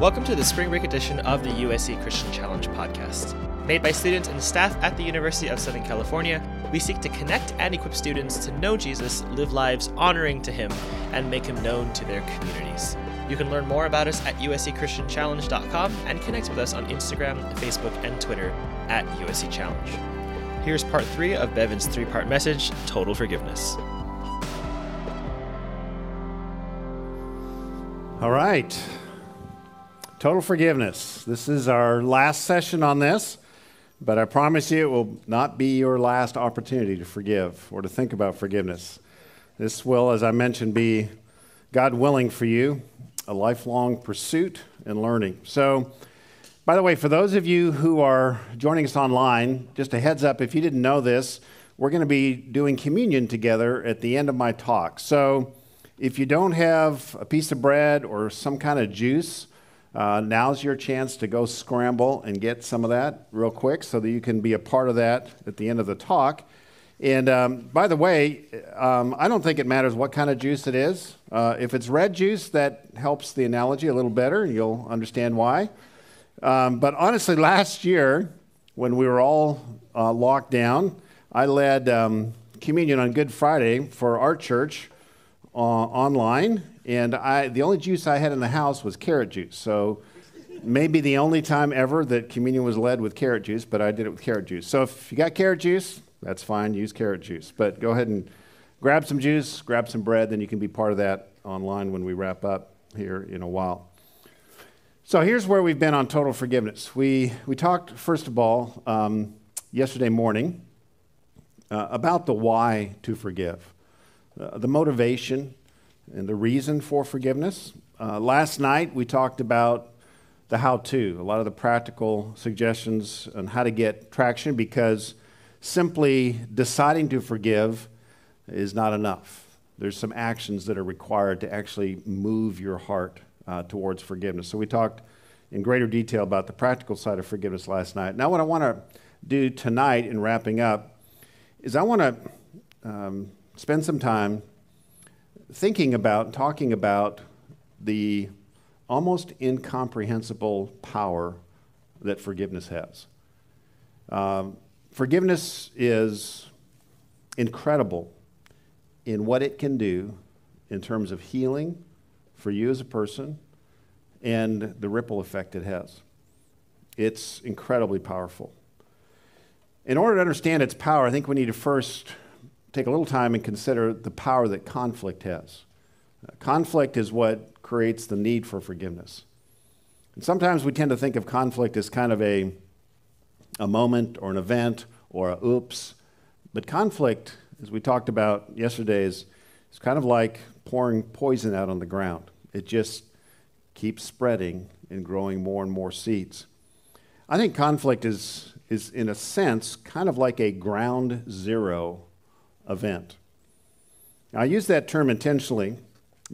Welcome to the spring break edition of the USC Christian Challenge podcast. Made by students and staff at the University of Southern California, we seek to connect and equip students to know Jesus, live lives honoring to Him, and make Him known to their communities. You can learn more about us at uscchristianchallenge.com and connect with us on Instagram, Facebook, and Twitter at USC Challenge. Here's part three of Bevan's three part message Total Forgiveness. All right. Total forgiveness. This is our last session on this, but I promise you it will not be your last opportunity to forgive or to think about forgiveness. This will, as I mentioned, be, God willing for you, a lifelong pursuit and learning. So, by the way, for those of you who are joining us online, just a heads up if you didn't know this, we're going to be doing communion together at the end of my talk. So, if you don't have a piece of bread or some kind of juice, uh, now's your chance to go scramble and get some of that real quick so that you can be a part of that at the end of the talk. And um, by the way, um, I don't think it matters what kind of juice it is. Uh, if it's red juice, that helps the analogy a little better, you'll understand why. Um, but honestly, last year, when we were all uh, locked down, I led um, communion on Good Friday for our church uh, online, and I, the only juice I had in the house was carrot juice. So maybe the only time ever that communion was led with carrot juice, but I did it with carrot juice. So if you got carrot juice, that's fine, use carrot juice. But go ahead and grab some juice, grab some bread, then you can be part of that online when we wrap up here in a while. So here's where we've been on total forgiveness. We, we talked, first of all, um, yesterday morning uh, about the why to forgive, uh, the motivation, and the reason for forgiveness. Uh, last night, we talked about the how to, a lot of the practical suggestions on how to get traction because simply deciding to forgive is not enough. There's some actions that are required to actually move your heart uh, towards forgiveness. So we talked in greater detail about the practical side of forgiveness last night. Now, what I want to do tonight in wrapping up is I want to um, spend some time thinking about, talking about the almost incomprehensible power that forgiveness has. Um, forgiveness is incredible in what it can do in terms of healing for you as a person and the ripple effect it has. It's incredibly powerful. In order to understand its power, I think we need to first take a little time and consider the power that conflict has. Uh, conflict is what creates the need for forgiveness. And sometimes we tend to think of conflict as kind of a, a moment or an event or a oops. But conflict, as we talked about yesterday, is, is kind of like pouring poison out on the ground. It just keeps spreading and growing more and more seeds. I think conflict is, is, in a sense, kind of like a ground zero event. Now, I use that term intentionally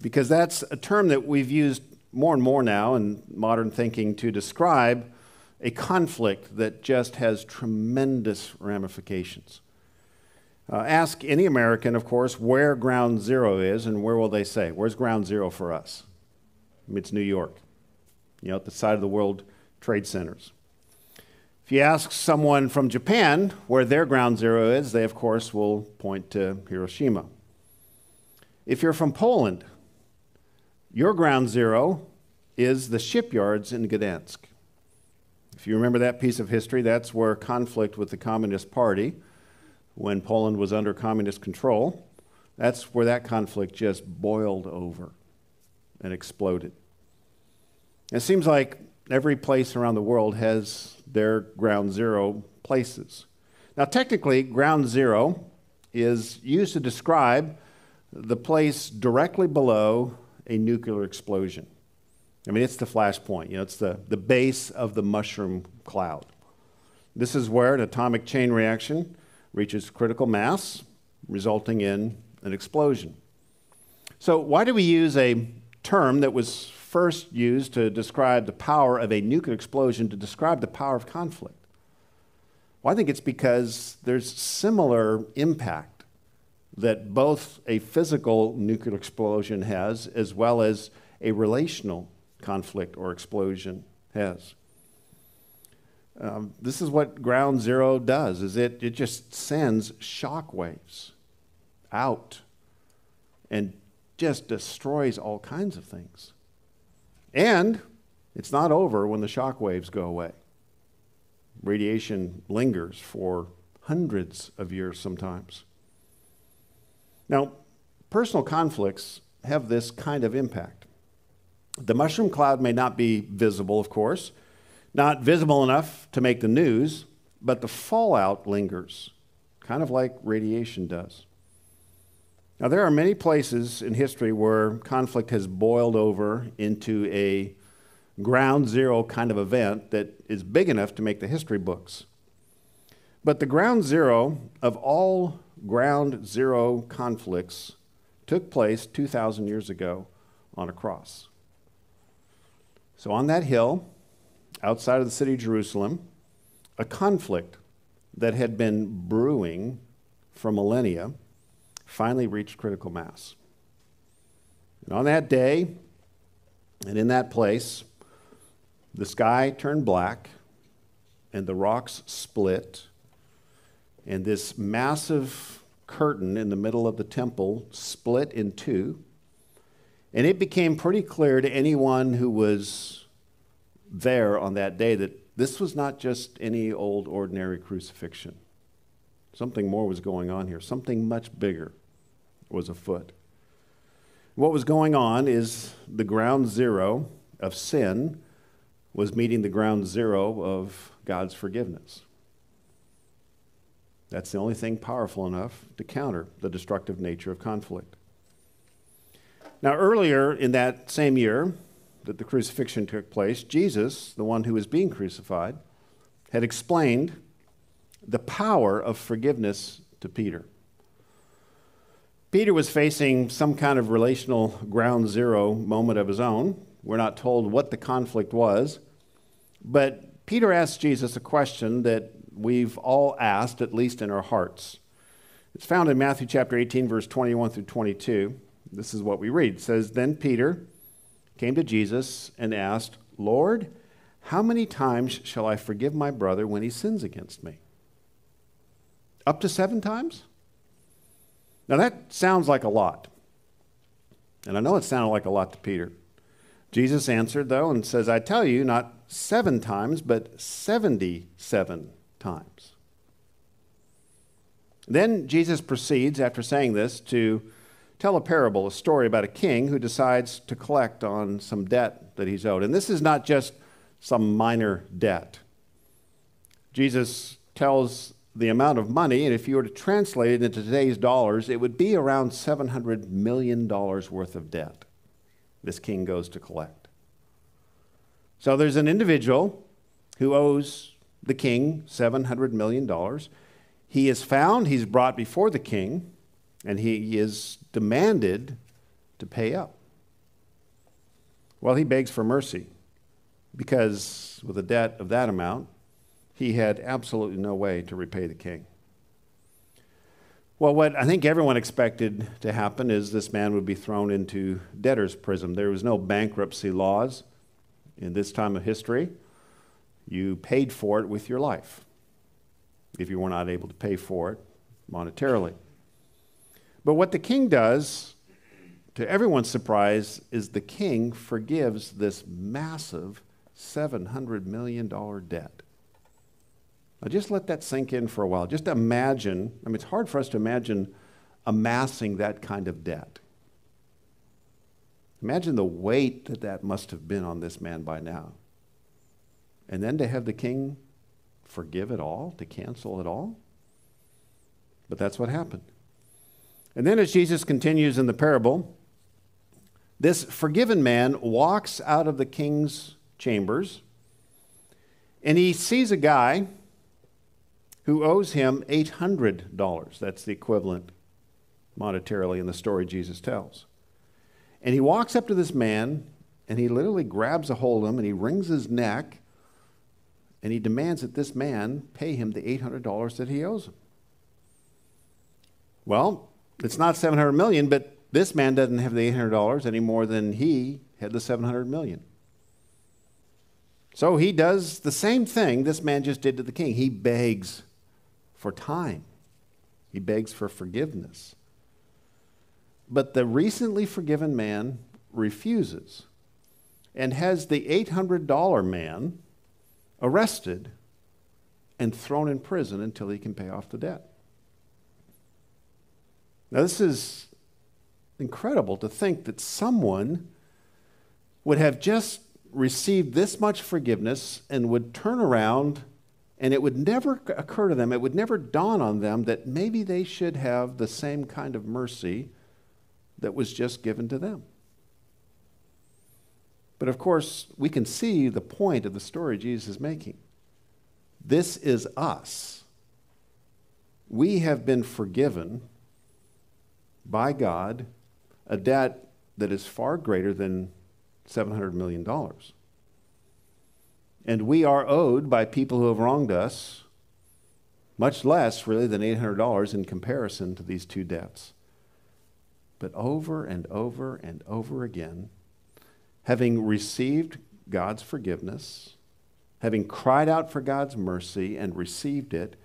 because that's a term that we've used more and more now in modern thinking to describe a conflict that just has tremendous ramifications. Uh, ask any American, of course, where ground zero is, and where will they say? Where's ground zero for us? It's New York, you know, at the side of the World Trade Centers. If you ask someone from Japan where their ground zero is, they, of course, will point to Hiroshima. If you're from Poland, your ground zero is the shipyards in Gdansk. If you remember that piece of history, that's where conflict with the Communist Party, when Poland was under communist control, that's where that conflict just boiled over and exploded. It seems like every place around the world has their ground zero places. Now, technically, ground zero is used to describe the place directly below a nuclear explosion. I mean, it's the flashpoint, you know, it's the, the base of the mushroom cloud. This is where an atomic chain reaction reaches critical mass, resulting in an explosion. So, why do we use a term that was first used to describe the power of a nuclear explosion to describe the power of conflict? Well, I think it's because there's similar impact that both a physical nuclear explosion has as well as a relational conflict or explosion has. Um, this is what ground zero does is it, it just sends shock waves out and just destroys all kinds of things. And it's not over when the shock waves go away. Radiation lingers for hundreds of years sometimes. Now, personal conflicts have this kind of impact. The mushroom cloud may not be visible, of course, not visible enough to make the news, but the fallout lingers, kind of like radiation does. Now, there are many places in history where conflict has boiled over into a ground zero kind of event that is big enough to make the history books. But the ground zero of all ground zero conflicts took place 2,000 years ago on a cross. So, on that hill, outside of the city of Jerusalem, a conflict that had been brewing for millennia finally reached critical mass. And on that day, and in that place, the sky turned black, and the rocks split, and this massive curtain in the middle of the temple split in two. And it became pretty clear to anyone who was there on that day that this was not just any old, ordinary crucifixion. Something more was going on here, something much bigger was afoot. What was going on is the ground zero of sin was meeting the ground zero of God's forgiveness. That's the only thing powerful enough to counter the destructive nature of conflict. Now, earlier in that same year that the crucifixion took place, Jesus, the one who was being crucified, had explained the power of forgiveness to Peter. Peter was facing some kind of relational ground zero moment of his own. We're not told what the conflict was, but Peter asked Jesus a question that we've all asked, at least in our hearts. It's found in Matthew chapter 18, verse 21 through 22. This is what we read. It says, Then Peter came to Jesus and asked, Lord, how many times shall I forgive my brother when he sins against me? Up to seven times? Now that sounds like a lot. And I know it sounded like a lot to Peter. Jesus answered, though, and says, I tell you, not seven times, but 77 times. Then Jesus proceeds, after saying this, to tell a parable, a story about a king who decides to collect on some debt that he's owed. And this is not just some minor debt. Jesus tells the amount of money, and if you were to translate it into today's dollars, it would be around $700 million worth of debt this king goes to collect. So there's an individual who owes the king $700 million. He is found, he's brought before the king, and he is demanded to pay up. Well, he begs for mercy because with a debt of that amount, he had absolutely no way to repay the king. Well, what I think everyone expected to happen is this man would be thrown into debtor's prison. There was no bankruptcy laws in this time of history. You paid for it with your life if you were not able to pay for it monetarily. But what the king does, to everyone's surprise, is the king forgives this massive $700 million debt. Now, just let that sink in for a while. Just imagine, I mean, it's hard for us to imagine amassing that kind of debt. Imagine the weight that that must have been on this man by now. And then to have the king forgive it all, to cancel it all. But that's what happened. And then, as Jesus continues in the parable, this forgiven man walks out of the king's chambers and he sees a guy who owes him $800. That's the equivalent monetarily in the story Jesus tells. And he walks up to this man and he literally grabs a hold of him and he wrings his neck and he demands that this man pay him the $800 that he owes him. Well, it's not 700 million, but this man doesn't have the $800 any more than he had the 700 million. So he does the same thing this man just did to the king. He begs for time, he begs for forgiveness. But the recently forgiven man refuses and has the $800 man arrested and thrown in prison until he can pay off the debt. Now, this is incredible to think that someone would have just received this much forgiveness and would turn around and it would never occur to them, it would never dawn on them that maybe they should have the same kind of mercy that was just given to them. But of course, we can see the point of the story Jesus is making. This is us. We have been forgiven by God a debt that is far greater than $700 million. And we are owed by people who have wronged us much less, really, than $800 in comparison to these two debts. But over and over and over again, having received God's forgiveness, having cried out for God's mercy and received it,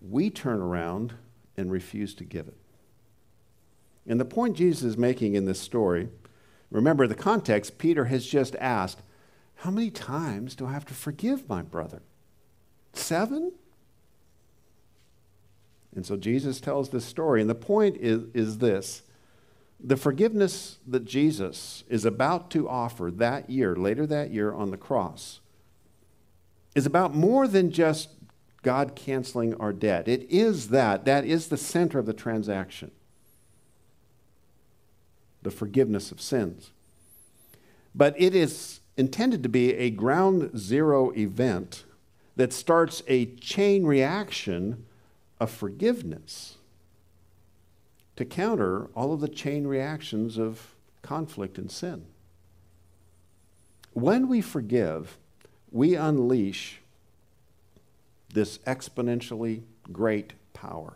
we turn around and refuse to give it. And the point Jesus is making in this story, remember the context, Peter has just asked, How many times do I have to forgive my brother? Seven? And so Jesus tells this story. And the point is, is this the forgiveness that Jesus is about to offer that year, later that year on the cross, is about more than just God canceling our debt. It is that. That is the center of the transaction the forgiveness of sins. But it is intended to be a ground zero event that starts a chain reaction of forgiveness to counter all of the chain reactions of conflict and sin. When we forgive, we unleash this exponentially great power.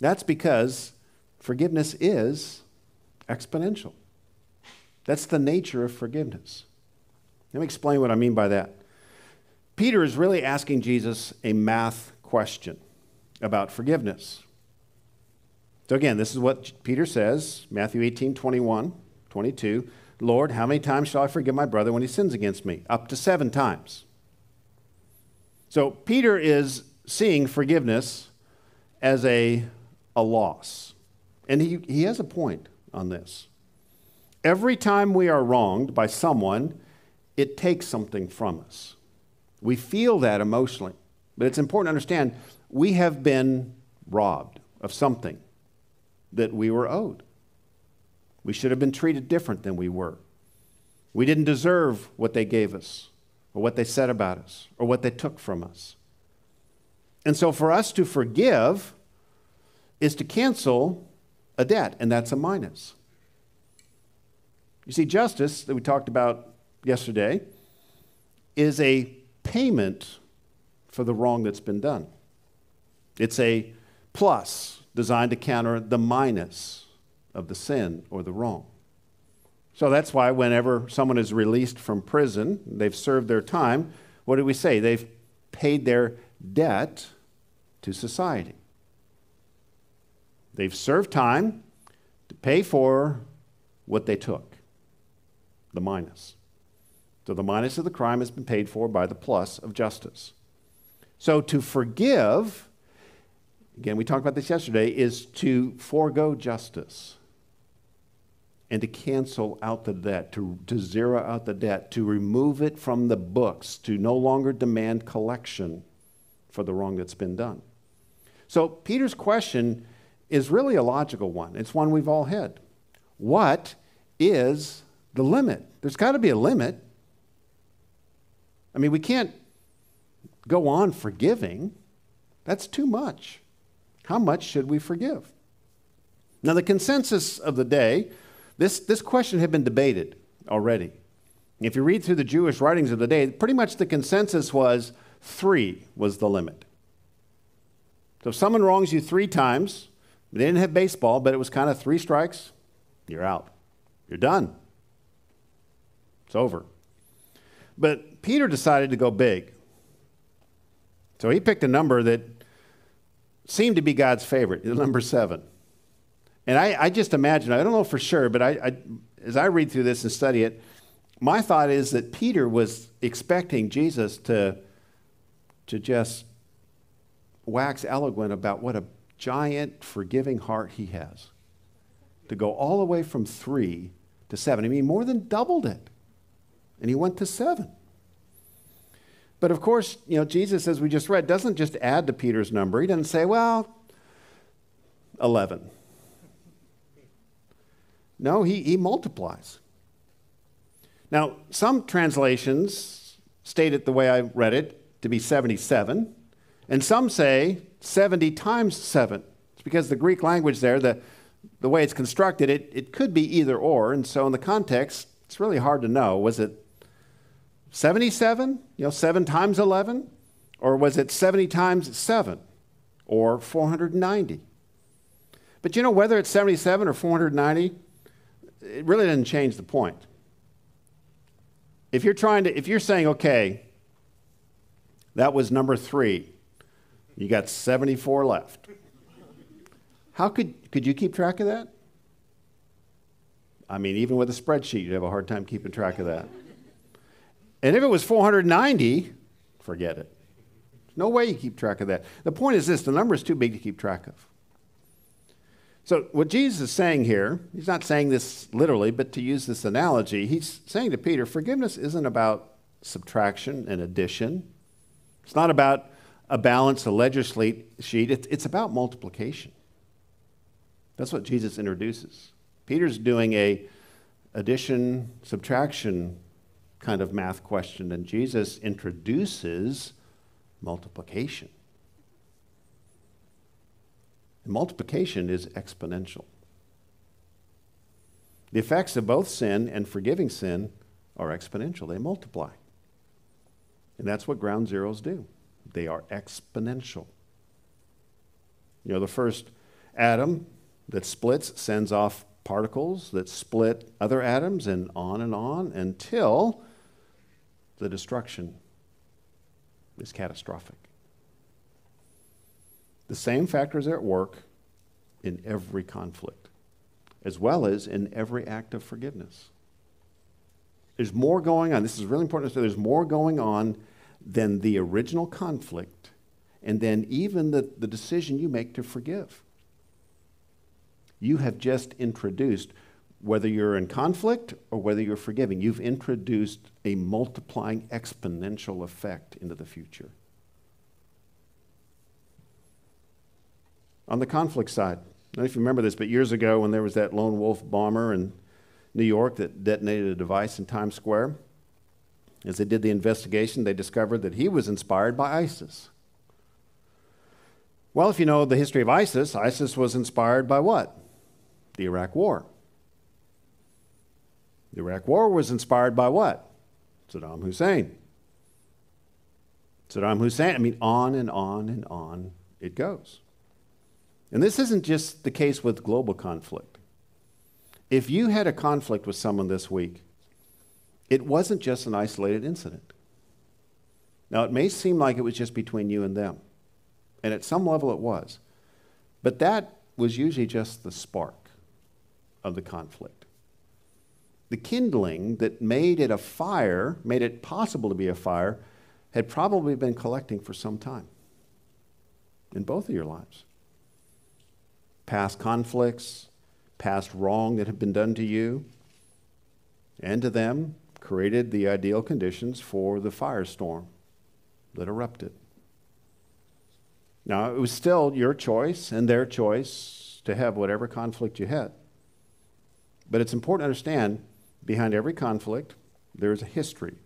That's because Forgiveness is exponential. That's the nature of forgiveness. Let me explain what I mean by that. Peter is really asking Jesus a math question about forgiveness. So, again, this is what Peter says Matthew 18 21, 22. Lord, how many times shall I forgive my brother when he sins against me? Up to seven times. So, Peter is seeing forgiveness as a, a loss. And he, he has a point on this. Every time we are wronged by someone, it takes something from us. We feel that emotionally. But it's important to understand we have been robbed of something that we were owed. We should have been treated different than we were. We didn't deserve what they gave us, or what they said about us, or what they took from us. And so for us to forgive is to cancel a debt, and that's a minus. You see, justice that we talked about yesterday is a payment for the wrong that's been done. It's a plus designed to counter the minus of the sin or the wrong. So that's why whenever someone is released from prison, they've served their time, what do we say? They've paid their debt to society. They've served time to pay for what they took, the minus. So the minus of the crime has been paid for by the plus of justice. So to forgive, again, we talked about this yesterday, is to forego justice and to cancel out the debt, to, to zero out the debt, to remove it from the books, to no longer demand collection for the wrong that's been done. So Peter's question is really a logical one. It's one we've all had. What is the limit? There's got to be a limit. I mean, we can't go on forgiving. That's too much. How much should we forgive? Now, the consensus of the day, this, this question had been debated already. If you read through the Jewish writings of the day, pretty much the consensus was three was the limit. So if someone wrongs you three times, they didn't have baseball, but it was kind of three strikes, you're out. You're done. It's over. But Peter decided to go big. So he picked a number that seemed to be God's favorite, number seven. And I, I just imagine, I don't know for sure, but I, I, as I read through this and study it, my thought is that Peter was expecting Jesus to, to just wax eloquent about what a giant, forgiving heart he has. To go all the way from three to seven. I mean, more than doubled it. And he went to seven. But of course, you know, Jesus, as we just read, doesn't just add to Peter's number. He doesn't say, well, 11. No, he, he multiplies. Now, some translations state it the way I read it to be 77, and some say 70 times 7. It's because the Greek language there, the, the way it's constructed, it, it could be either or. And so in the context, it's really hard to know. Was it 77, you know, 7 times 11? Or was it 70 times 7? Or 490? But you know, whether it's 77 or 490, it really doesn't change the point. If you're trying to, if you're saying, okay, that was number three, you got 74 left. How could, could you keep track of that? I mean, even with a spreadsheet, you'd have a hard time keeping track of that. And if it was 490, forget it. no way you keep track of that. The point is this the number is too big to keep track of. So, what Jesus is saying here, he's not saying this literally, but to use this analogy, he's saying to Peter, forgiveness isn't about subtraction and addition. It's not about a balance, a legislate sheet. It's, it's about multiplication. That's what Jesus introduces. Peter's doing a addition, subtraction kind of math question, and Jesus introduces multiplication. And multiplication is exponential. The effects of both sin and forgiving sin are exponential, they multiply. And that's what ground zeros do. They are exponential. You know, the first atom that splits sends off particles that split other atoms, and on and on until the destruction is catastrophic. The same factors are at work in every conflict, as well as in every act of forgiveness. There's more going on. This is really important to say. There's more going on than the original conflict, and then even the, the decision you make to forgive. You have just introduced, whether you're in conflict or whether you're forgiving, you've introduced a multiplying exponential effect into the future. On the conflict side, I don't know if you remember this, but years ago when there was that lone wolf bomber in New York that detonated a device in Times Square, as they did the investigation, they discovered that he was inspired by ISIS. Well, if you know the history of ISIS, ISIS was inspired by what? The Iraq War. The Iraq War was inspired by what? Saddam Hussein. Saddam Hussein, I mean, on and on and on it goes. And this isn't just the case with global conflict. If you had a conflict with someone this week it wasn't just an isolated incident. Now, it may seem like it was just between you and them, and at some level it was, but that was usually just the spark of the conflict. The kindling that made it a fire, made it possible to be a fire, had probably been collecting for some time in both of your lives. Past conflicts, past wrong that had been done to you and to them, created the ideal conditions for the firestorm that erupted. Now, it was still your choice and their choice to have whatever conflict you had. But it's important to understand behind every conflict, there's a history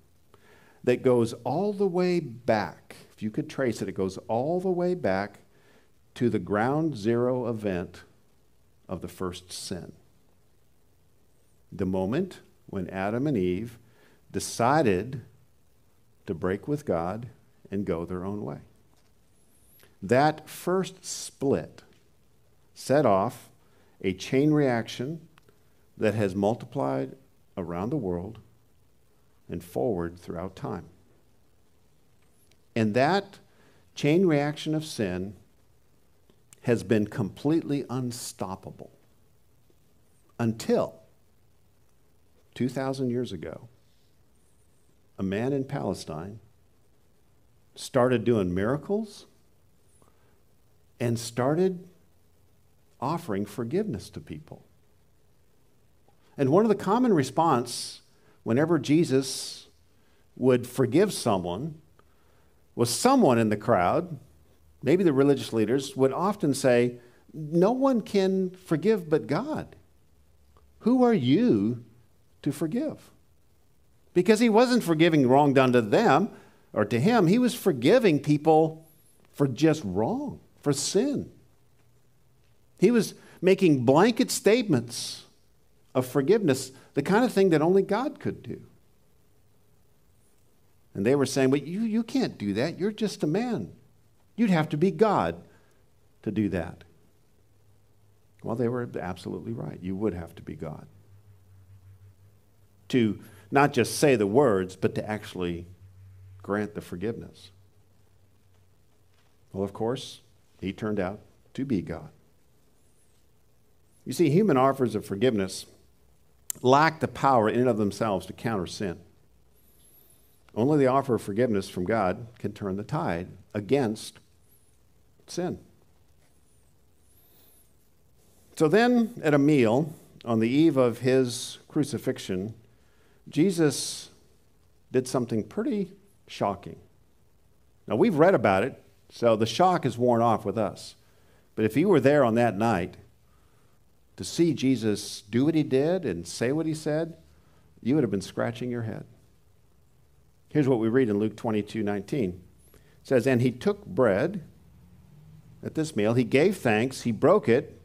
that goes all the way back. If you could trace it, it goes all the way back to the ground zero event of the first sin. The moment when Adam and Eve decided to break with God and go their own way. That first split set off a chain reaction that has multiplied around the world and forward throughout time. And that chain reaction of sin has been completely unstoppable until 2,000 years ago, a man in Palestine started doing miracles and started offering forgiveness to people. And one of the common response whenever Jesus would forgive someone was someone in the crowd, maybe the religious leaders, would often say, No one can forgive but God. Who are you to forgive? Because he wasn't forgiving wrong done to them or to him, he was forgiving people for just wrong, for sin. He was making blanket statements of forgiveness, the kind of thing that only God could do. And they were saying, But you, you can't do that. You're just a man. You'd have to be God to do that. Well, they were absolutely right. You would have to be God. To not just say the words, but to actually grant the forgiveness. Well, of course, he turned out to be God. You see, human offers of forgiveness lack the power in and of themselves to counter sin. Only the offer of forgiveness from God can turn the tide against sin. So then, at a meal on the eve of his crucifixion, Jesus did something pretty shocking. Now, we've read about it, so the shock is worn off with us. But if you were there on that night to see Jesus do what he did and say what he said, you would have been scratching your head. Here's what we read in Luke 22 19. It says, And he took bread at this meal, he gave thanks, he broke it,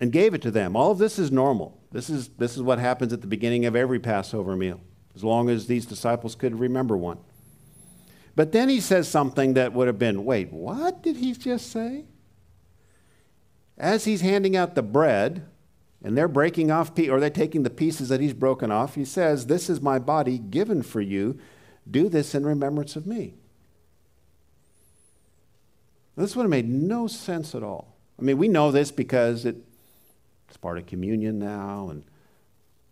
and gave it to them. All of this is normal. This is, this is what happens at the beginning of every Passover meal, as long as these disciples could remember one. But then he says something that would have been wait, what did he just say? As he's handing out the bread, and they're breaking off, or they're taking the pieces that he's broken off. He says, This is my body given for you. Do this in remembrance of me. This would have made no sense at all. I mean, we know this because it, it's part of communion now, and,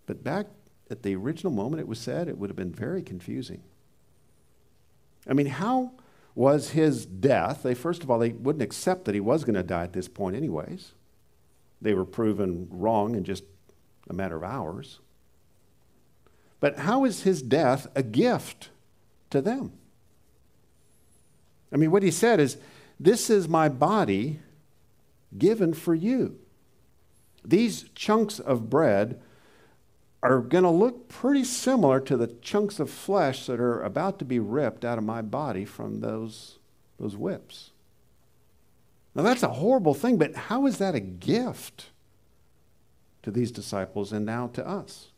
but back at the original moment it was said, it would have been very confusing. I mean, how was his death? They, first of all, they wouldn't accept that he was going to die at this point, anyways. They were proven wrong in just a matter of hours. But how is his death a gift to them? I mean, what he said is, This is my body given for you. These chunks of bread are going to look pretty similar to the chunks of flesh that are about to be ripped out of my body from those, those whips. Now, that's a horrible thing, but how is that a gift to these disciples and now to us?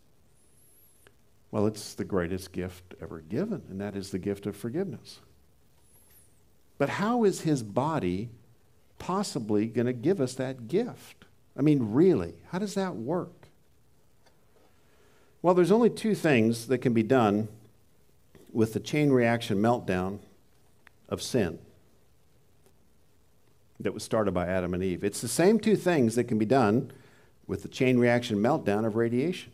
Well, it's the greatest gift ever given, and that is the gift of forgiveness. But how is his body possibly going to give us that gift? I mean, really, how does that work? Well, there's only two things that can be done with the chain reaction meltdown of sin that was started by Adam and Eve. It's the same two things that can be done with the chain reaction meltdown of radiation.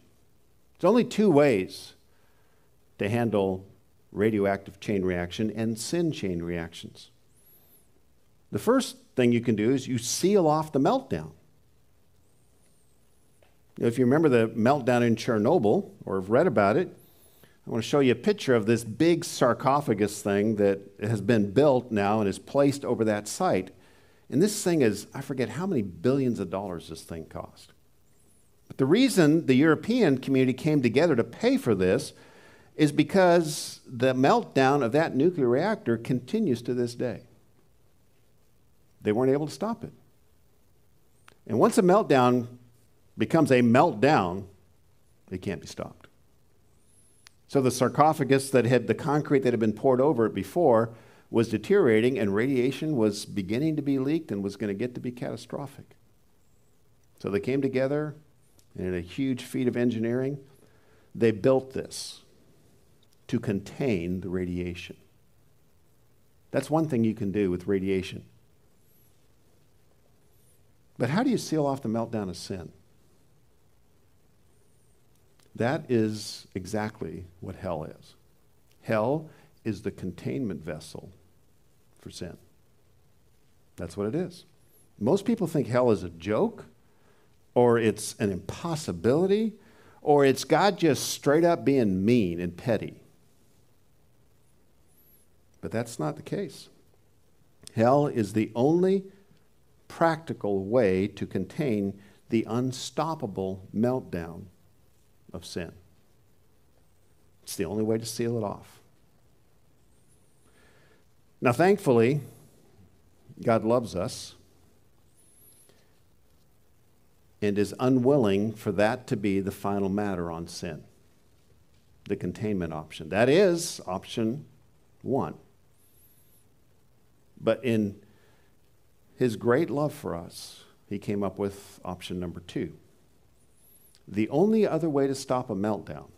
There's only two ways to handle radioactive chain reaction and sin chain reactions. The first thing you can do is you seal off the meltdown. If you remember the meltdown in Chernobyl or have read about it, I want to show you a picture of this big sarcophagus thing that has been built now and is placed over that site. And this thing is, I forget how many billions of dollars this thing cost. But the reason the European community came together to pay for this is because the meltdown of that nuclear reactor continues to this day. They weren't able to stop it. And once a meltdown becomes a meltdown, it can't be stopped. So the sarcophagus that had the concrete that had been poured over it before was deteriorating and radiation was beginning to be leaked and was going to get to be catastrophic. So they came together and in a huge feat of engineering, they built this. to contain the radiation. That's one thing you can do with radiation. But how do you seal off the meltdown of sin? That is exactly what hell is. Hell is the containment vessel for sin. That's what it is. Most people think hell is a joke, or it's an impossibility, or it's God just straight up being mean and petty. But that's not the case. Hell is the only practical way to contain the unstoppable meltdown of sin. It's the only way to seal it off. Now, thankfully, God loves us and is unwilling for that to be the final matter on sin, the containment option. That is option one. But in his great love for us, he came up with option number two. The only other way to stop a meltdown,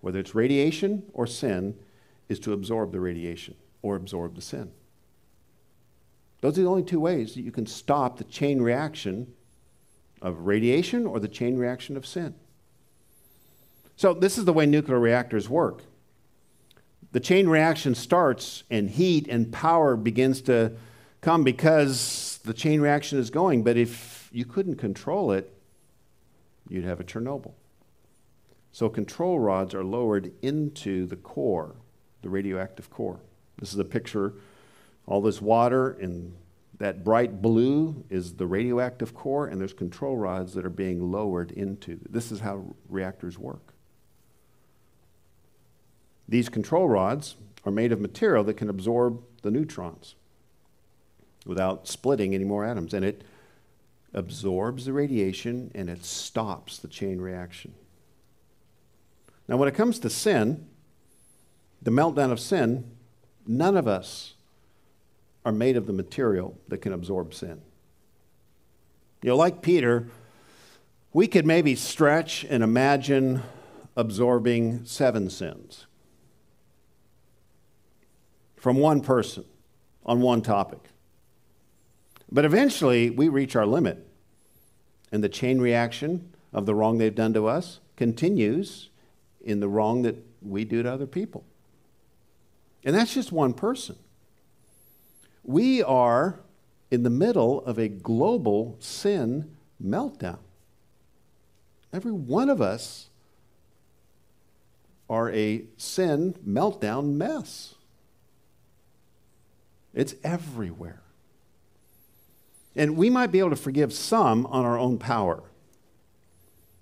whether it's radiation or sin, is to absorb the radiation or absorb the sin. Those are the only two ways that you can stop the chain reaction of radiation or the chain reaction of sin. So, this is the way nuclear reactors work. The chain reaction starts, and heat and power begins to come because the chain reaction is going. But if you couldn't control it, you'd have a Chernobyl. So, control rods are lowered into the core, the radioactive core. This is a picture. All this water and that bright blue is the radioactive core, and there's control rods that are being lowered into. This is how reactors work. These control rods are made of material that can absorb the neutrons without splitting any more atoms, and it absorbs the radiation and it stops the chain reaction. Now, when it comes to sin, the meltdown of sin, none of us are made of the material that can absorb sin. You know, like Peter, we could maybe stretch and imagine absorbing seven sins from one person on one topic. But eventually, we reach our limit, and the chain reaction of the wrong they've done to us continues in the wrong that we do to other people. And that's just one person. We are in the middle of a global sin meltdown. Every one of us are a sin meltdown mess. It's everywhere. And we might be able to forgive some on our own power,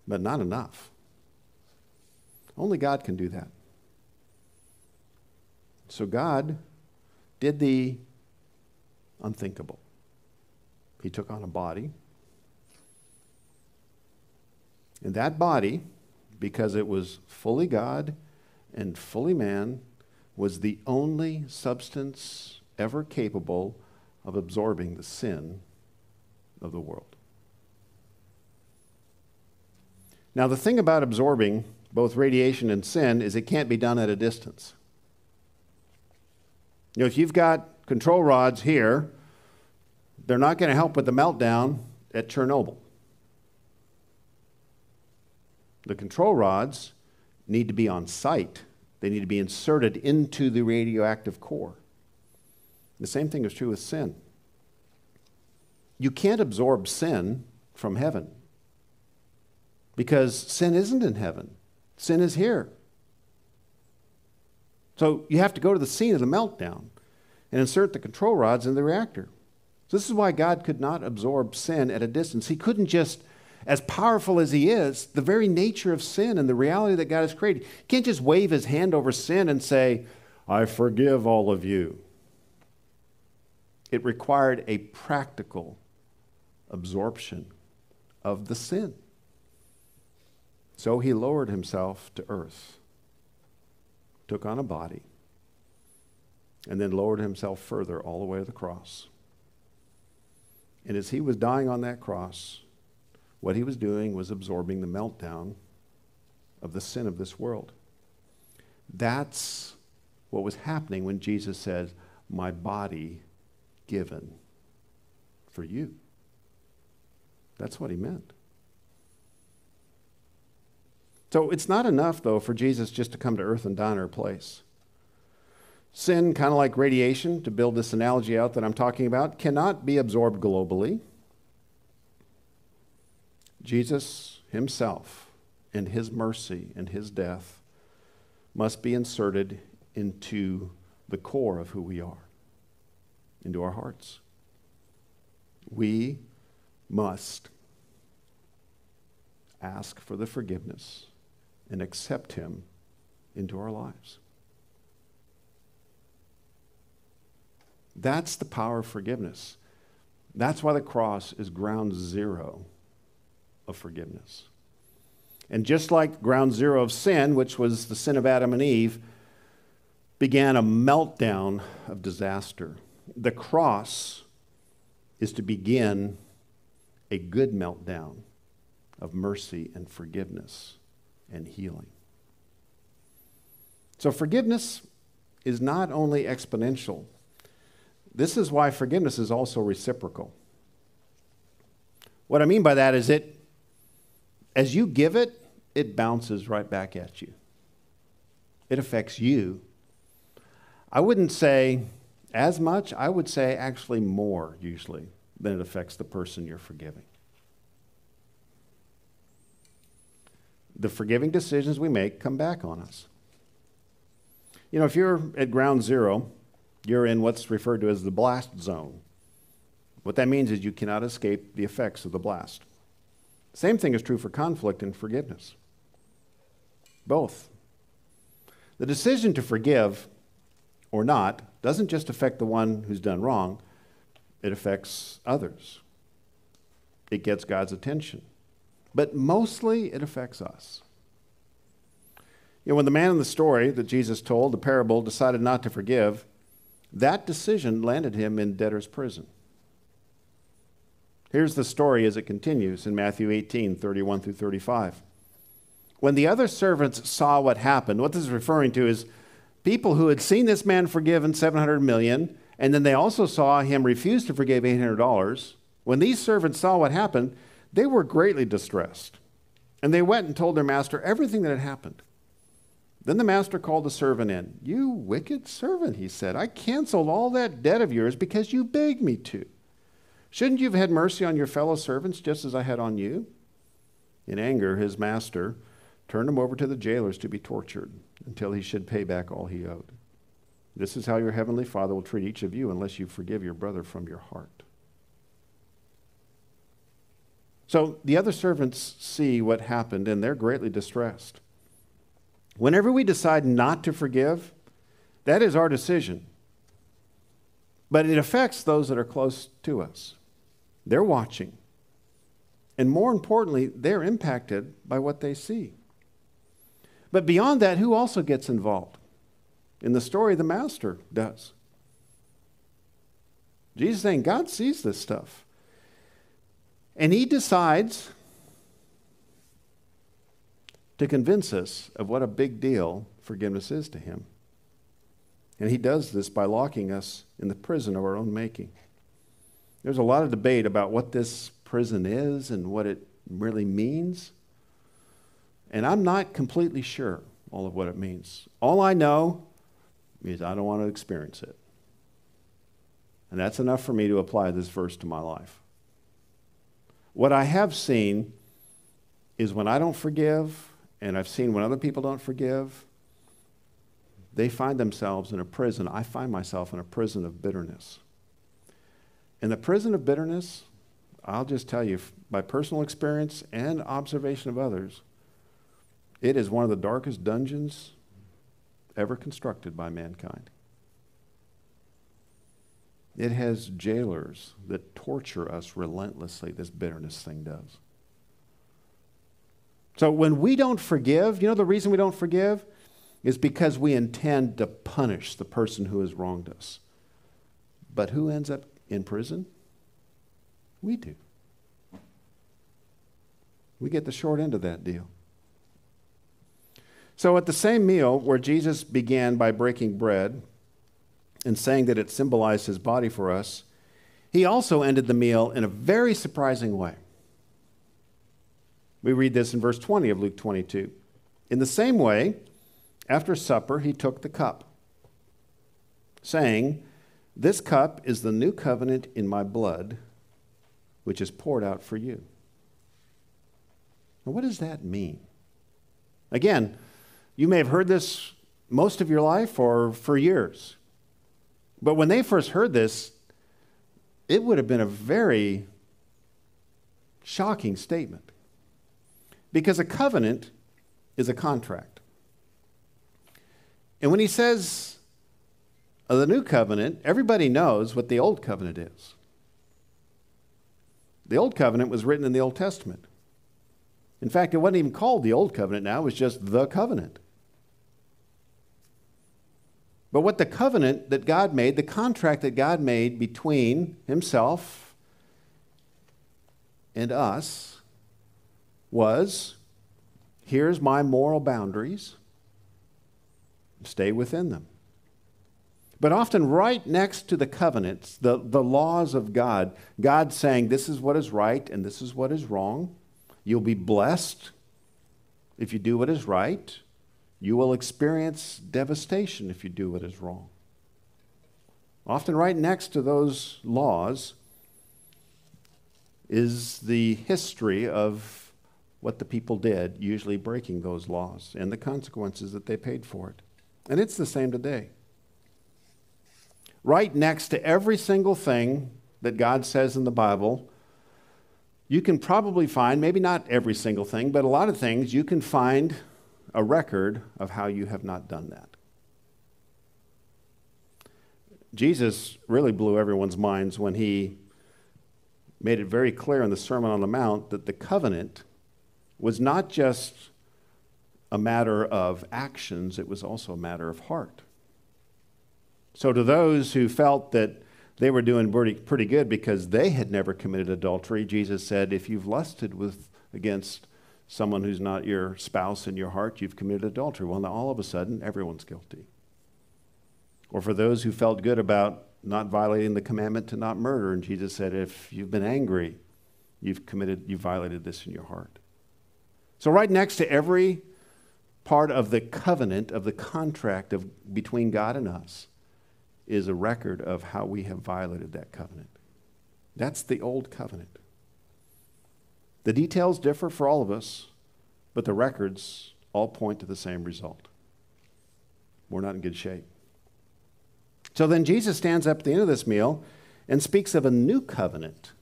but not enough. Only God can do that. So God did the unthinkable. He took on a body. And that body, because it was fully God and fully man, was the only substance ever capable of absorbing the sin of the world. Now, the thing about absorbing both radiation and sin is it can't be done at a distance. You know, if you've got control rods here, they're not going to help with the meltdown at Chernobyl. The control rods need to be on site. They need to be inserted into the radioactive core. The same thing is true with sin. You can't absorb sin from heaven because sin isn't in heaven, sin is here. So you have to go to the scene of the meltdown and insert the control rods in the reactor. So this is why God could not absorb sin at a distance. He couldn't just, as powerful as He is, the very nature of sin and the reality that God has created, He can't just wave His hand over sin and say, I forgive all of you. It required a practical absorption of the sin. So he lowered himself to earth, took on a body, and then lowered himself further all the way to the cross. And as he was dying on that cross, what he was doing was absorbing the meltdown of the sin of this world. That's what was happening when Jesus said, My body given for you. That's what he meant. So it's not enough, though, for Jesus just to come to earth and die in our place. Sin, kind of like radiation, to build this analogy out that I'm talking about, cannot be absorbed globally. Jesus himself, and his mercy and his death, must be inserted into the core of who we are, into our hearts. We must ask for the forgiveness and accept him into our lives. That's the power of forgiveness. That's why the cross is ground zero of forgiveness. And just like ground zero of sin, which was the sin of Adam and Eve, began a meltdown of disaster, the cross is to begin a good meltdown of mercy and forgiveness and healing. So, forgiveness is not only exponential, this is why forgiveness is also reciprocal. What I mean by that is it, as you give it, it bounces right back at you. It affects you. I wouldn't say as much, I would say actually more usually than it affects the person you're forgiving. The forgiving decisions we make come back on us. You know, if you're at ground zero, you're in what's referred to as the blast zone. What that means is you cannot escape the effects of the blast. Same thing is true for conflict and forgiveness. Both. The decision to forgive or not doesn't just affect the one who's done wrong, it affects others. It gets God's attention. But mostly it affects us. You know, when the man in the story that Jesus told, the parable, decided not to forgive, that decision landed him in debtor's prison. Here's the story as it continues in Matthew 18 31 through 35. When the other servants saw what happened, what this is referring to is people who had seen this man forgiven 700 million, and then they also saw him refuse to forgive $800. When these servants saw what happened, they were greatly distressed. And they went and told their master everything that had happened. Then the master called the servant in. You wicked servant, he said, I canceled all that debt of yours because you begged me to. Shouldn't you have had mercy on your fellow servants just as I had on you? In anger, his master turned him over to the jailers to be tortured until he should pay back all he owed. This is how your heavenly Father will treat each of you unless you forgive your brother from your heart. So the other servants see what happened and they're greatly distressed. Whenever we decide not to forgive, that is our decision. But it affects those that are close to us. They're watching. And more importantly, they're impacted by what they see. But beyond that, who also gets involved? In the story, the master does. Jesus saying, God sees this stuff. And he decides to convince us of what a big deal forgiveness is to him. And he does this by locking us in the prison of our own making. There's a lot of debate about what this prison is and what it really means. And I'm not completely sure all of what it means. All I know is I don't want to experience it. And that's enough for me to apply this verse to my life. What I have seen is when I don't forgive, and I've seen when other people don't forgive, they find themselves in a prison. I find myself in a prison of bitterness. In the prison of bitterness, I'll just tell you by personal experience and observation of others, it is one of the darkest dungeons ever constructed by mankind. It has jailers that torture us relentlessly, this bitterness thing does. So when we don't forgive, you know the reason we don't forgive? Is because we intend to punish the person who has wronged us. But who ends up in prison? We do. We get the short end of that deal. So, at the same meal where Jesus began by breaking bread and saying that it symbolized his body for us, he also ended the meal in a very surprising way. We read this in verse 20 of Luke 22. In the same way, after supper, he took the cup, saying, This cup is the new covenant in my blood, which is poured out for you. Now, what does that mean? Again, you may have heard this most of your life or for years. But when they first heard this, it would have been a very shocking statement. Because a covenant is a contract. And when he says of the new covenant, everybody knows what the old covenant is. The old covenant was written in the Old Testament. In fact, it wasn't even called the Old Covenant now, it was just the covenant. But what the covenant that God made, the contract that God made between Himself and us, was here's my moral boundaries, stay within them. But often, right next to the covenants, the, the laws of God, God saying, This is what is right and this is what is wrong. You'll be blessed if you do what is right. You will experience devastation if you do what is wrong. Often, right next to those laws is the history of what the people did, usually breaking those laws, and the consequences that they paid for it. And it's the same today. Right next to every single thing that God says in the Bible you can probably find, maybe not every single thing, but a lot of things, you can find a record of how you have not done that. Jesus really blew everyone's minds when he made it very clear in the Sermon on the Mount that the covenant was not just a matter of actions, it was also a matter of heart. So, to those who felt that they were doing pretty, good because they had never committed adultery. Jesus said, if you've lusted with, against someone who's not your spouse in your heart, you've committed adultery. Well, now all of a sudden, everyone's guilty. Or for those who felt good about not violating the commandment to not murder, and Jesus said, if you've been angry, you've committed, you've violated this in your heart. So, right next to every part of the covenant, of the contract of, between God and us, is a record of how we have violated that covenant. That's the old covenant. The details differ for all of us, but the records all point to the same result. We're not in good shape. So then Jesus stands up at the end of this meal and speaks of a new covenant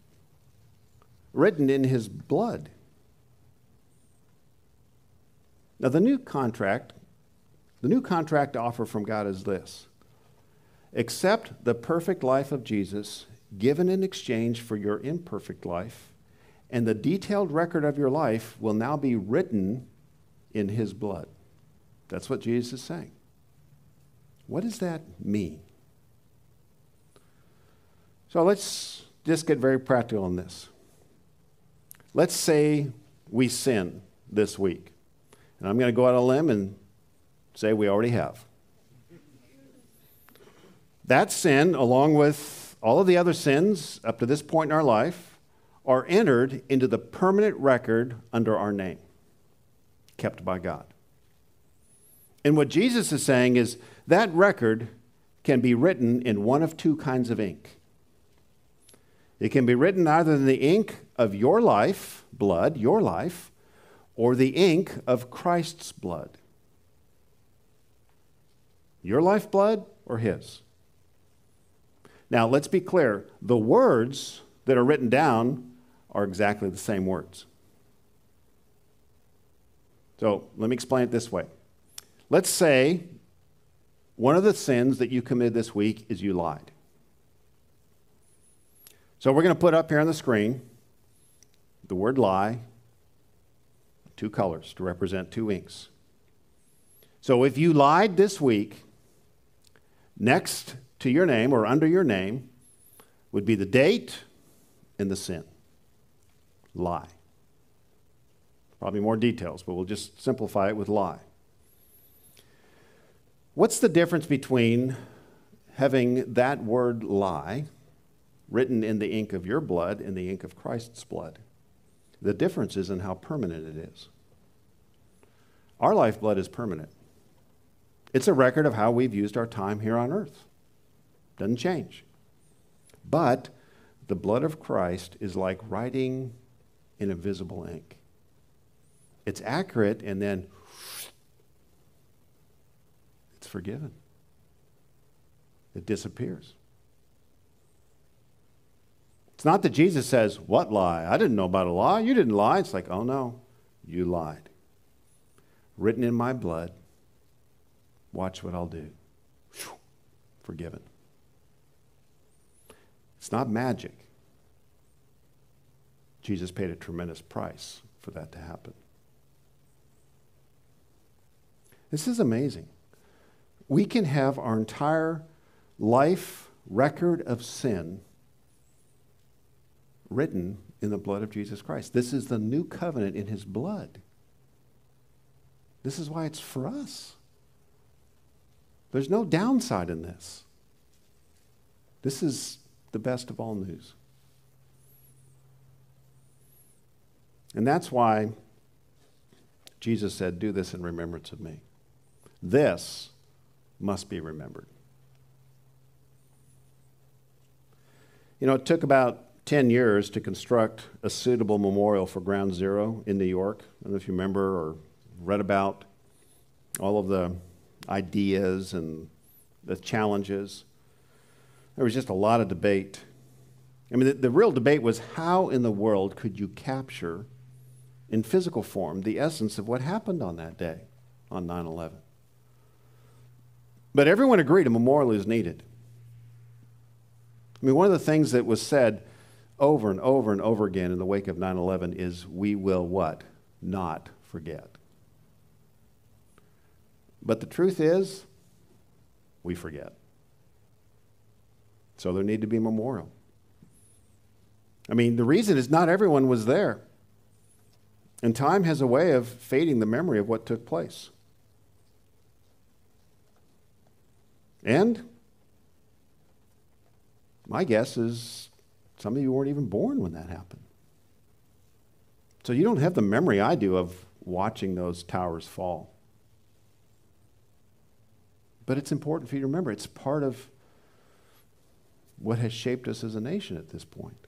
written in his blood. Now, the new contract, the new contract offer from God is this Accept the perfect life of Jesus given in exchange for your imperfect life, and the detailed record of your life will now be written in his blood. That's what Jesus is saying. What does that mean? So let's just get very practical on this. Let's say we sin this week. And I'm going to go out on a limb and say we already have. That sin, along with all of the other sins up to this point in our life, are entered into the permanent record under our name, kept by God. And what Jesus is saying is that record can be written in one of two kinds of ink. It can be written either in the ink of your life, blood, your life, or the ink of Christ's blood. Your life blood or his? Now, let's be clear the words that are written down are exactly the same words. So let me explain it this way. Let's say one of the sins that you committed this week is you lied. So we're going to put up here on the screen the word lie, two colors to represent two inks. So if you lied this week, next to your name or under your name would be the date and the sin. Lie. Probably more details, but we'll just simplify it with lie. What's the difference between having that word lie written in the ink of your blood and the ink of Christ's blood? The difference is in how permanent it is. Our lifeblood is permanent. It's a record of how we've used our time here on earth. Doesn't change. But the blood of Christ is like writing in invisible ink. It's accurate and then it's forgiven. It disappears. It's not that Jesus says, What lie? I didn't know about a lie. You didn't lie. It's like, Oh no, you lied. Written in my blood. Watch what I'll do. Forgiven. It's not magic. Jesus paid a tremendous price for that to happen. This is amazing. We can have our entire life record of sin written in the blood of Jesus Christ. This is the new covenant in his blood. This is why it's for us. There's no downside in this. This is the best of all news. And that's why Jesus said, Do this in remembrance of me. This must be remembered. You know, it took about 10 years to construct a suitable memorial for Ground Zero in New York. I don't know if you remember or read about all of the ideas and the challenges. There was just a lot of debate. I mean, the, the real debate was how in the world could you capture in physical form the essence of what happened on that day, on 9 11? But everyone agreed a memorial is needed. I mean, one of the things that was said over and over and over again in the wake of 9 11 is we will what? Not forget. But the truth is, we forget. So there need to be a memorial. I mean, the reason is not everyone was there. And time has a way of fading the memory of what took place. And my guess is some of you weren't even born when that happened. So you don't have the memory I do of watching those towers fall. But it's important for you to remember it's part of what has shaped us as a nation at this point.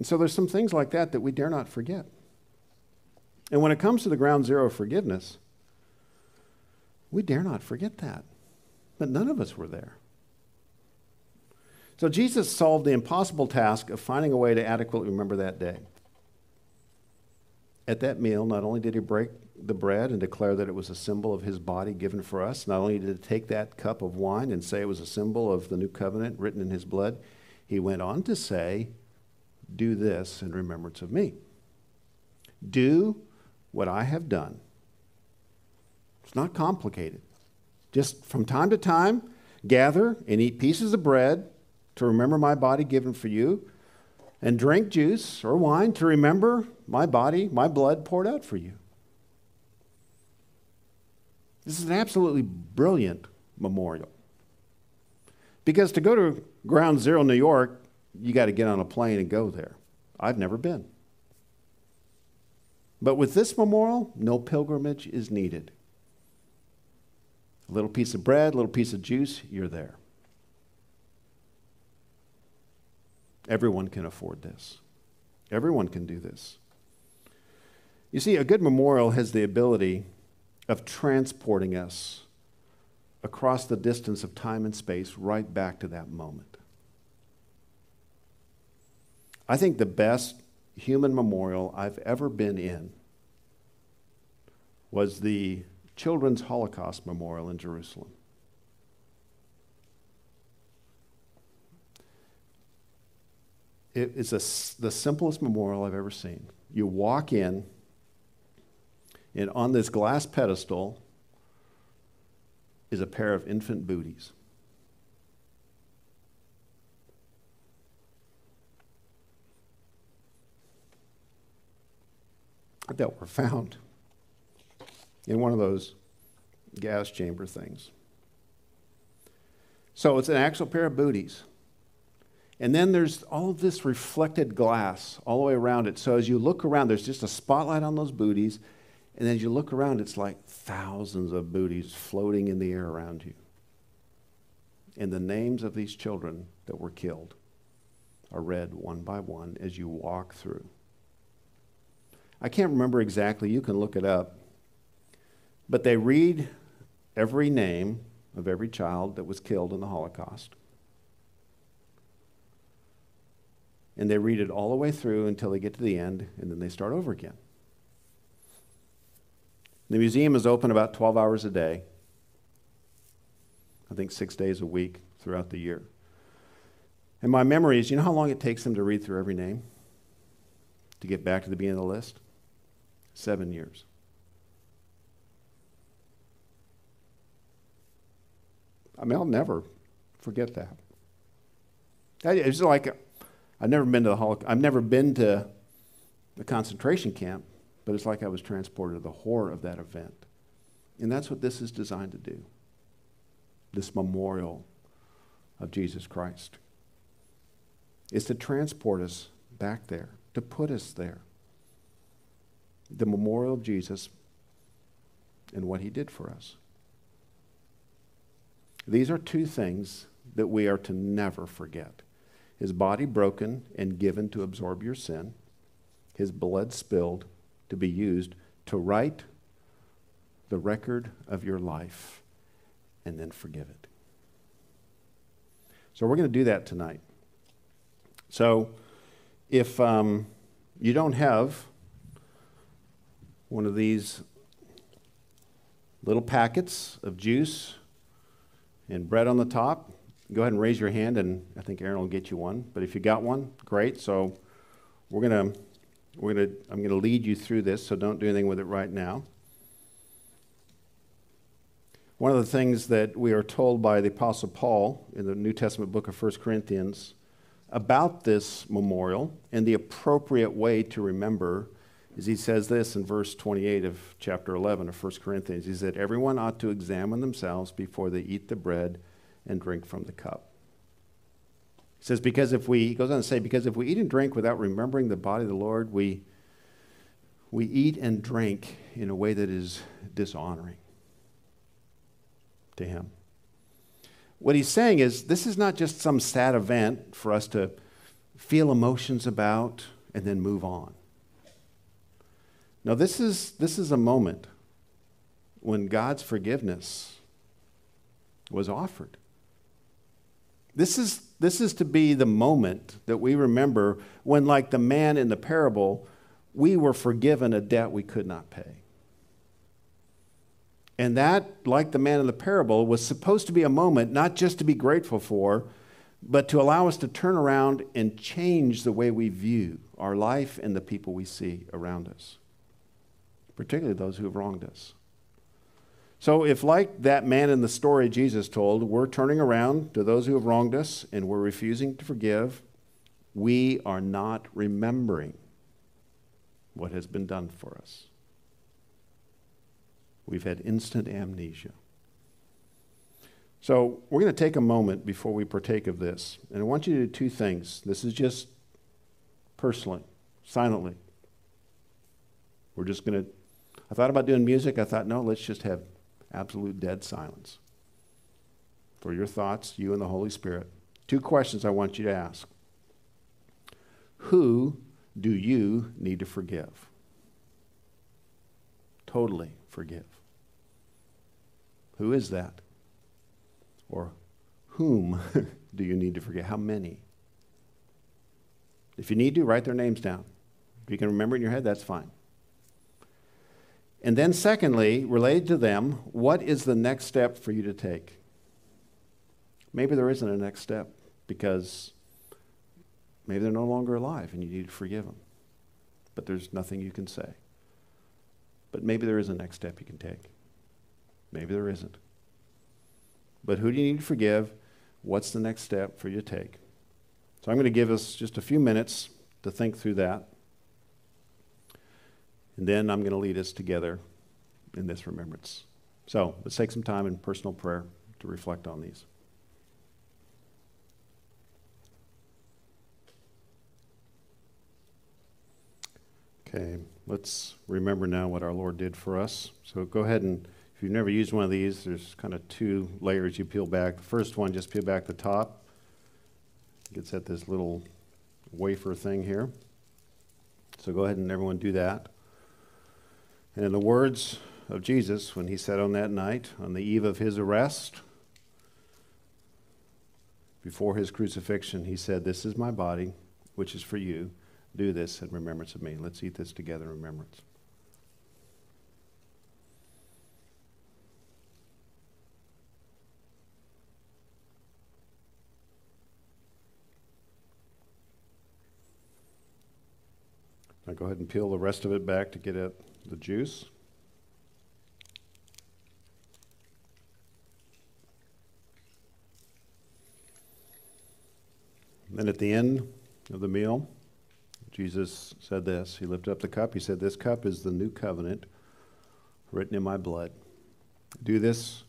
And so there's some things like that that we dare not forget. And when it comes to the ground zero of forgiveness, we dare not forget that. But none of us were there. So Jesus solved the impossible task of finding a way to adequately remember that day. At that meal, not only did he break the bread and declare that it was a symbol of his body given for us, not only did he take that cup of wine and say it was a symbol of the new covenant written in his blood, he went on to say, Do this in remembrance of me. Do what I have done. It's not complicated. Just from time to time, gather and eat pieces of bread to remember my body given for you, and drink juice or wine to remember my body, my blood poured out for you. This is an absolutely brilliant memorial. Because to go to Ground Zero, New York, you got to get on a plane and go there. I've never been. But with this memorial, no pilgrimage is needed. A little piece of bread, a little piece of juice, you're there. Everyone can afford this. Everyone can do this. You see, a good memorial has the ability of transporting us across the distance of time and space right back to that moment. I think the best human memorial I've ever been in was the Children's Holocaust Memorial in Jerusalem. It is a, the simplest memorial I've ever seen. You walk in, and on this glass pedestal is a pair of infant booties. That were found in one of those gas chamber things. So it's an actual pair of booties. And then there's all of this reflected glass all the way around it. So as you look around, there's just a spotlight on those booties. And as you look around, it's like thousands of booties floating in the air around you. And the names of these children that were killed are read one by one as you walk through. I can't remember exactly, you can look it up. But they read every name of every child that was killed in the Holocaust. And they read it all the way through until they get to the end, and then they start over again. The museum is open about 12 hours a day, I think six days a week throughout the year. And my memory is you know how long it takes them to read through every name? To get back to the beginning of the list? Seven years. I mean, I'll never forget that. It's like I've never been to the Holocaust. I've never been to the concentration camp, but it's like I was transported to the horror of that event. And that's what this is designed to do this memorial of Jesus Christ is to transport us back there, to put us there. The memorial of Jesus and what he did for us. These are two things that we are to never forget his body broken and given to absorb your sin, his blood spilled to be used to write the record of your life and then forgive it. So we're going to do that tonight. So if um, you don't have one of these little packets of juice and bread on the top, go ahead and raise your hand, and I think Aaron will get you one. But if you got one, great. So we're gonna, we're gonna, I'm gonna lead you through this. So don't do anything with it right now. One of the things that we are told by the Apostle Paul in the New Testament book of 1 Corinthians about this memorial and the appropriate way to remember is he says this in verse 28 of chapter 11 of 1 Corinthians. He said, Everyone ought to examine themselves before they eat the bread and drink from the cup. He says, because if we, he goes on to say, because if we eat and drink without remembering the body of the Lord, we, we eat and drink in a way that is dishonoring to him. What he's saying is, this is not just some sad event for us to feel emotions about and then move on. No, this is, this is a moment when God's forgiveness was offered. This is, this is to be the moment that we remember when, like the man in the parable, we were forgiven a debt we could not pay. And that, like the man in the parable, was supposed to be a moment not just to be grateful for, but to allow us to turn around and change the way we view our life and the people we see around us, particularly those who have wronged us. So, if, like that man in the story Jesus told, we're turning around to those who have wronged us and we're refusing to forgive, we are not remembering what has been done for us. We've had instant amnesia. So, we're going to take a moment before we partake of this. And I want you to do two things. This is just personally, silently. We're just going to. I thought about doing music. I thought, no, let's just have absolute dead silence for your thoughts, you and the Holy Spirit. Two questions I want you to ask Who do you need to forgive? Totally forgive. Who is that? Or whom do you need to forgive? How many? If you need to, write their names down. If you can remember in your head, that's fine. And then, secondly, related to them, what is the next step for you to take? Maybe there isn't a next step because maybe they're no longer alive and you need to forgive them. But there's nothing you can say. But maybe there is a next step you can take. Maybe there isn't. But who do you need to forgive? What's the next step for you to take? So I'm going to give us just a few minutes to think through that. And then I'm going to lead us together in this remembrance. So let's take some time in personal prayer to reflect on these. Okay, let's remember now what our Lord did for us. So go ahead and, if you've never used one of these, there's kind of two layers you peel back. The first one, just peel back the top. Gets at this little wafer thing here. So go ahead and everyone do that. And in the words of Jesus, when he said on that night, on the eve of his arrest, before his crucifixion, he said, This is my body, which is for you. Do this in remembrance of me. Let's eat this together in remembrance. Now go ahead and peel the rest of it back to get at the juice. then at the end of the meal, Jesus said this. He lifted up the cup. He said, This cup is the new covenant written in my blood. Do this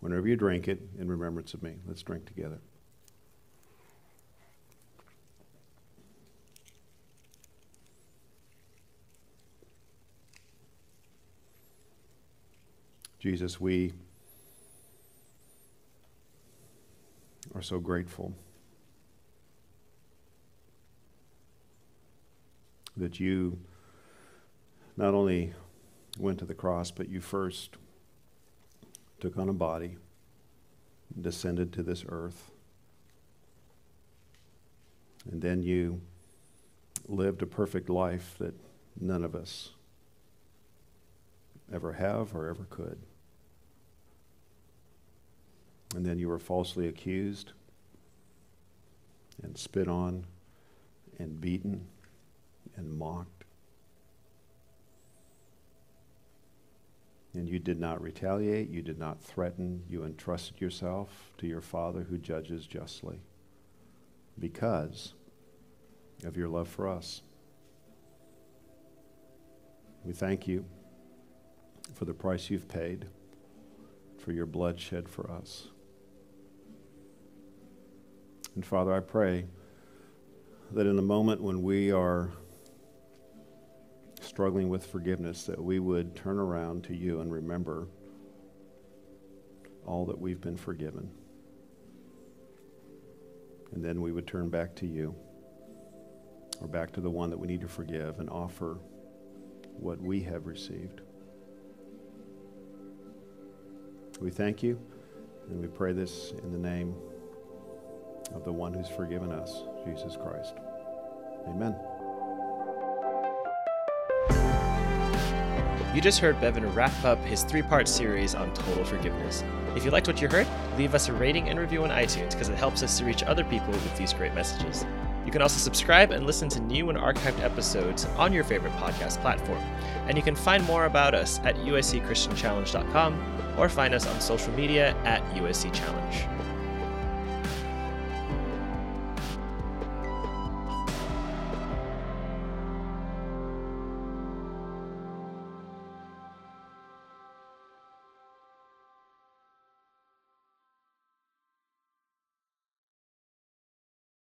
whenever you drink it in remembrance of me. Let's drink together. Jesus, we are so grateful that you not only went to the cross, but you first took on a body, descended to this earth, and then you lived a perfect life that none of us ever have or ever could. And then you were falsely accused and spit on and beaten and mocked. And you did not retaliate, you did not threaten, you entrusted yourself to your Father who judges justly because of your love for us. We thank you for the price you've paid, for your blood shed for us. And Father, I pray that in the moment when we are struggling with forgiveness, that we would turn around to you and remember all that we've been forgiven. And then we would turn back to you or back to the one that we need to forgive and offer what we have received. We thank you and we pray this in the name of the one who's forgiven us, Jesus Christ. Amen. You just heard Bevan wrap up his three part series on total forgiveness. If you liked what you heard, leave us a rating and review on iTunes because it helps us to reach other people with these great messages. You can also subscribe and listen to new and archived episodes on your favorite podcast platform. And you can find more about us at uscchristianchallenge.com or find us on social media at USC Challenge.